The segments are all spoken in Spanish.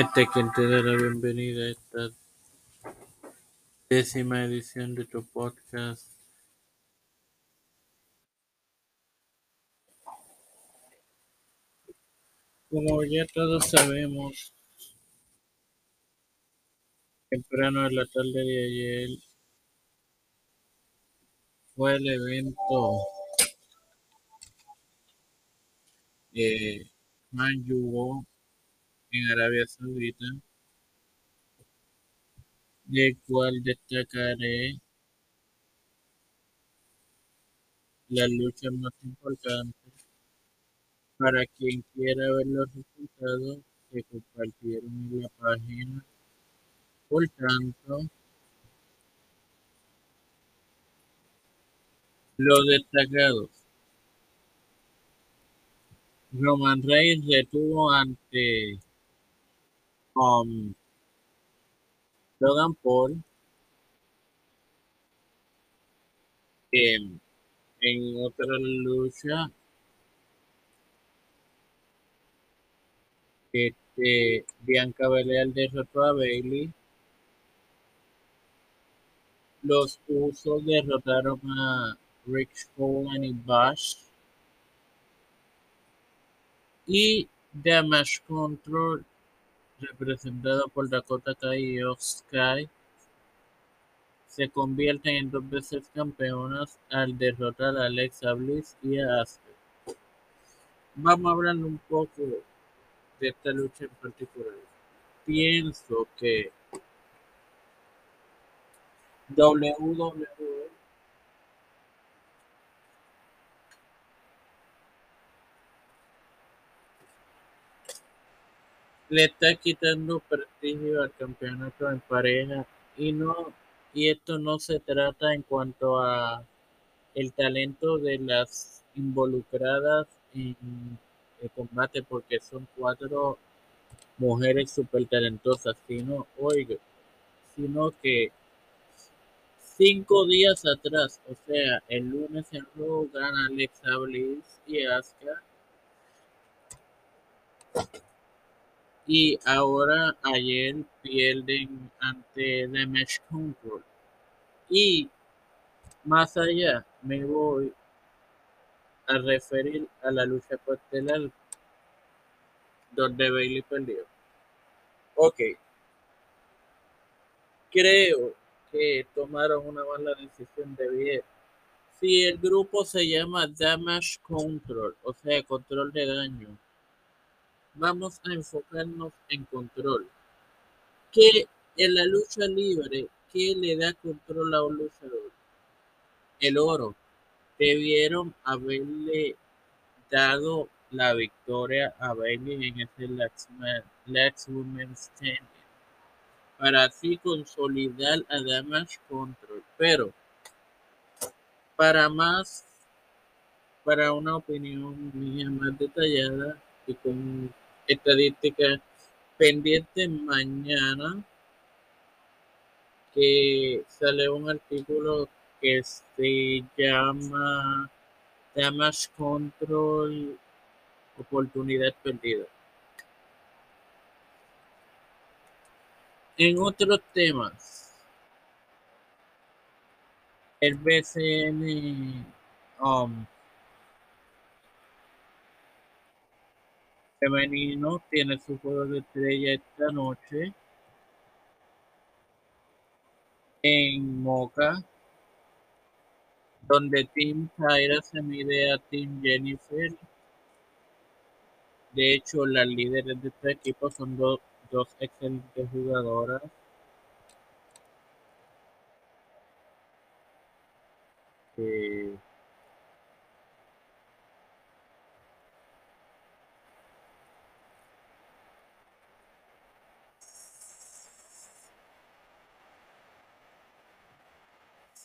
Este quien te da la bienvenida a esta décima edición de tu podcast. Como ya todos sabemos, temprano en la tarde de ayer fue el evento de Man en Arabia Saudita, del cual destacaré las luchas más importantes. Para quien quiera ver los resultados, se compartieron en la página. Por tanto, los destacados. Roman Reigns retuvo ante um, Logan Paul en, en otra lucha este, Bianca Belair derrotó a Bailey. Los usos derrotaron a Rick Holland y Bash. Y Damage Control representado por Dakota Kai y Sky se convierten en dos veces campeonas al derrotar a Alexa Bliss y a Asuka. Vamos a hablar un poco de esta lucha en particular. Pienso que WWE le está quitando prestigio al campeonato en pareja y no y esto no se trata en cuanto a el talento de las involucradas en el combate porque son cuatro mujeres súper talentosas sino oiga sino que cinco días atrás o sea el lunes en Raw gana Alexa Bliss y Asuka y ahora ayer pierden ante The Mesh Control. Y más allá me voy a referir a la lucha costelar donde Bailey perdió. Ok. Creo que tomaron una mala decisión de bien. Si el grupo se llama Damage Control, o sea, control de daño, vamos a enfocarnos en control. ¿Qué en la lucha libre, qué le da control a un luchador? El oro. Debieron haberle dado la victoria a Bailey en ese Last Women's Champion para así consolidar a Damage Control. Pero para más, para una opinión mía más detallada y con estadística pendiente mañana que sale un artículo que se llama Damage Control Oportunidad Perdida. En otros temas, el BCN um, femenino tiene su juego de estrella esta noche en Moca, donde Team Tyra se mide a Team Jennifer. De hecho, las líderes de este equipo son dos, dos excelentes jugadoras. Eh,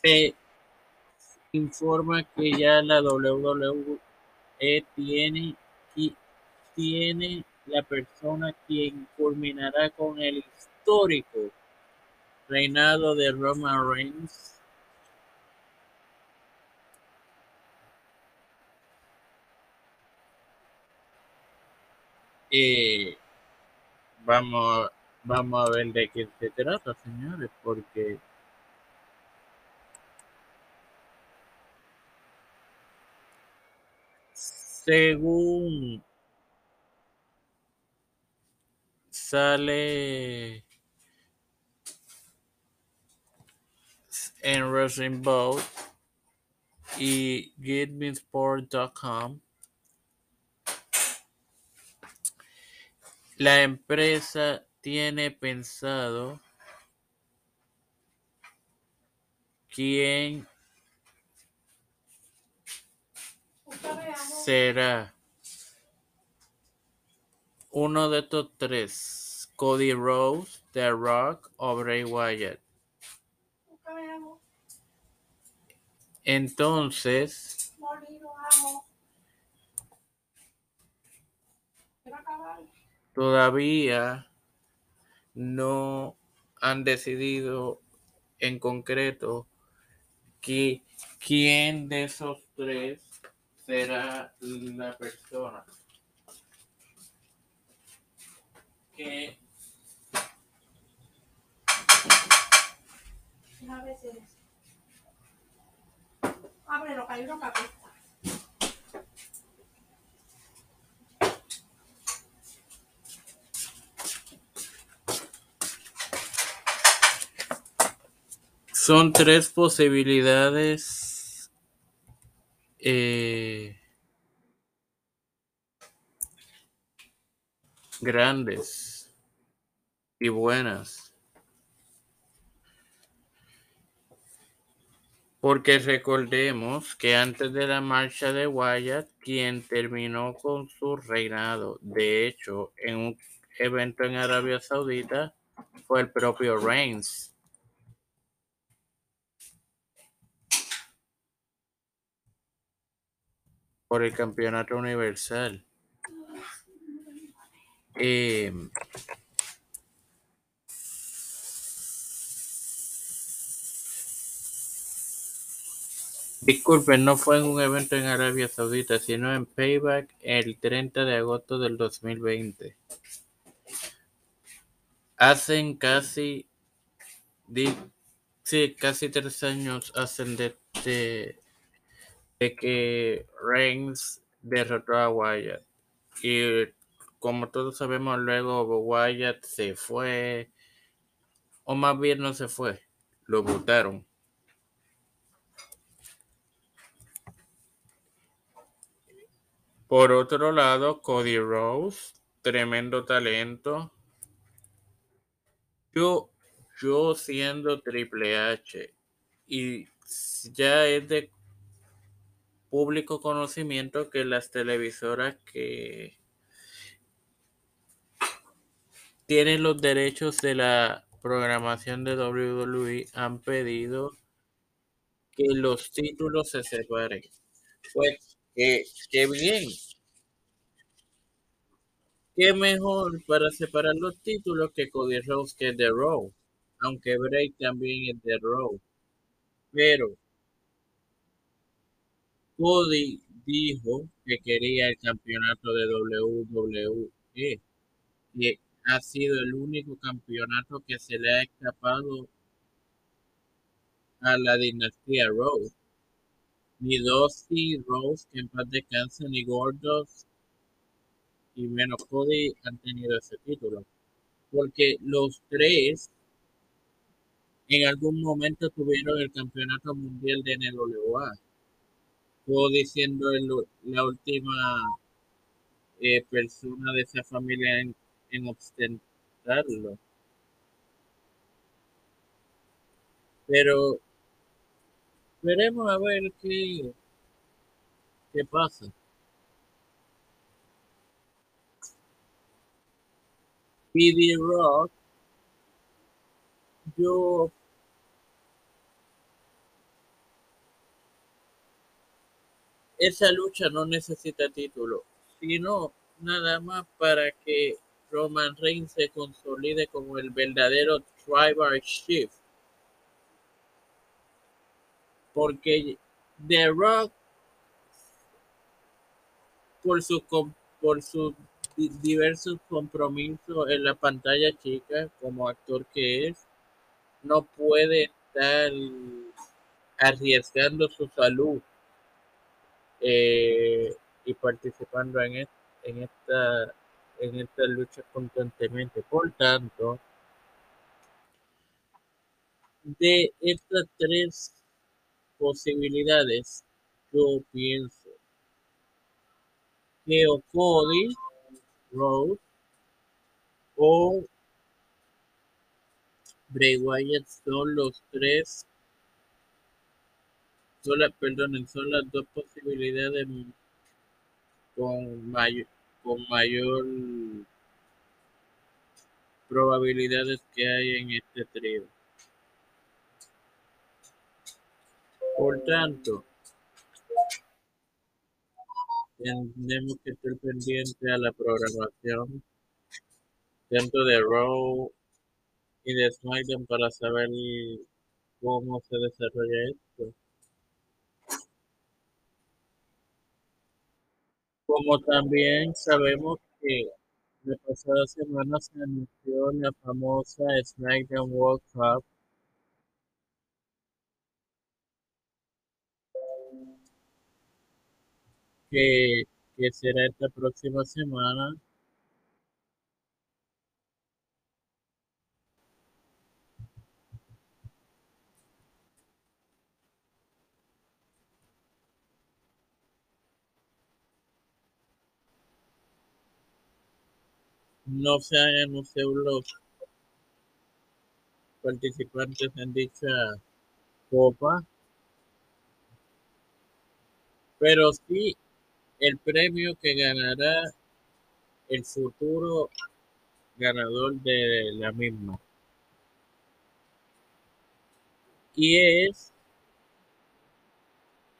se informa que ya la WWE tiene, tiene la persona quien culminará con el histórico reinado de Roman Reigns. Eh, vamos, vamos a ver de qué se trata, señores, porque según sale en Wrestling Boat y GetMeSport.com, la empresa tiene pensado quién será uno de estos tres, Cody Rose, The Rock o Bray Wyatt. Entonces, todavía no han decidido en concreto que, quién de esos tres será la persona que A veces. Ábrelo, que hay apesta. son tres posibilidades eh, grandes y buenas. Porque recordemos que antes de la marcha de Wyatt, quien terminó con su reinado, de hecho, en un evento en Arabia Saudita, fue el propio Reigns. Por el campeonato universal. Eh, Disculpen, no fue en un evento en Arabia Saudita, sino en Payback el 30 de agosto del 2020. Hacen casi, di- sí, casi tres años hacen de, de, de que Reigns derrotó a Wyatt. Y como todos sabemos, luego Wyatt se fue, o más bien no se fue, lo votaron. Por otro lado, Cody Rose, tremendo talento. Yo, yo siendo Triple H y ya es de público conocimiento que las televisoras que tienen los derechos de la programación de WWE han pedido que los títulos se separen. Pues, que, que bien. Qué mejor para separar los títulos que Cody Rhodes que The Raw. Aunque Bray también es The Raw. Pero Cody dijo que quería el campeonato de WWE. Que ha sido el único campeonato que se le ha escapado a la dinastía Rose. Ni Dusty Rose, que en paz descanse, ni Gordos y menos Cody han tenido ese título. Porque los tres en algún momento tuvieron el campeonato mundial de NWA. Cody siendo el, la última eh, persona de esa familia en, en ostentarlo. Pero veremos a ver qué, qué pasa. PD Rock, yo esa lucha no necesita título, sino nada más para que Roman Reigns se consolide como el verdadero Tribal Chief. Porque The Rock, por su, por su diversos compromisos en la pantalla chica como actor que es, no puede estar arriesgando su salud eh, y participando en, esta, lucha constantemente. Por tanto, de estas tres posibilidades, yo pienso que Cody, Rose o Bray Wyatt son los tres, son perdón, son las dos posibilidades con mayor, con mayor probabilidades que hay en este trío. Por tanto, tenemos que estar pendientes a la programación dentro de Raw y de SmackDown para saber cómo se desarrolla esto. Como también sabemos que la pasada semana se anunció la famosa SmackDown World Cup que, será esta próxima semana. No se han anunciado los participantes en dicha copa, pero sí el premio que ganará el futuro ganador de la misma. Y es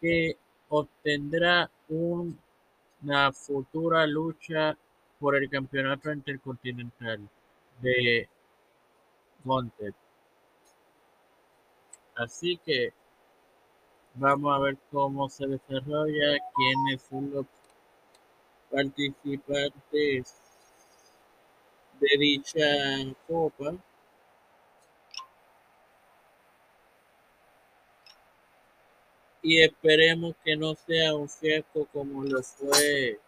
que obtendrá una futura lucha por el campeonato intercontinental de Montet. Así que Vamos a ver cómo se desarrolla, quiénes son los participantes de dicha copa. Y esperemos que no sea un fiasco como lo fue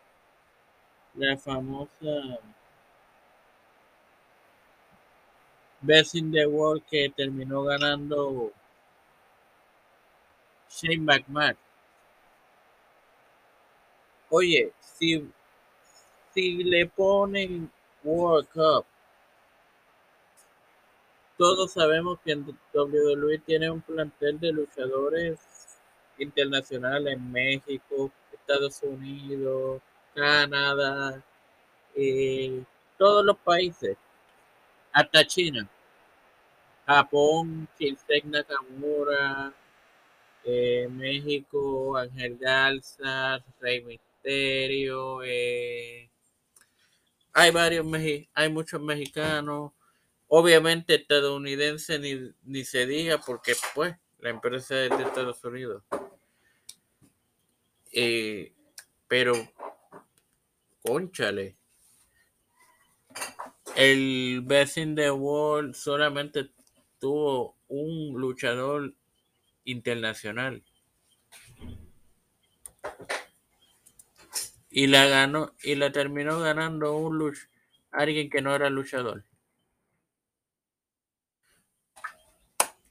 la famosa Best in the World que terminó ganando Shane McMahon. Oye, si, si le ponen World Cup, todos sabemos que en WWE tiene un plantel de luchadores internacionales en México, Estados Unidos, Canadá, eh, todos los países, hasta China, Japón, Shinsuke Nakamura, eh, México, Ángel Garza, Rey Misterio, eh, hay varios, hay muchos mexicanos, obviamente estadounidenses ni, ni se diga porque pues la empresa es de Estados Unidos. Pero, conchale, el Best in the World solamente tuvo un luchador internacional. Y la ganó y la terminó ganando un luch, alguien que no era luchador.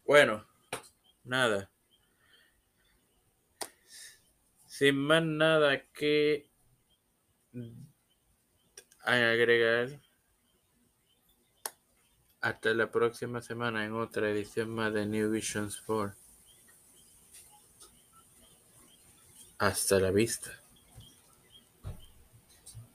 Bueno, nada. Sin más nada que agregar. Hasta la próxima semana en otra edición más de New Visions 4. Hasta la vista.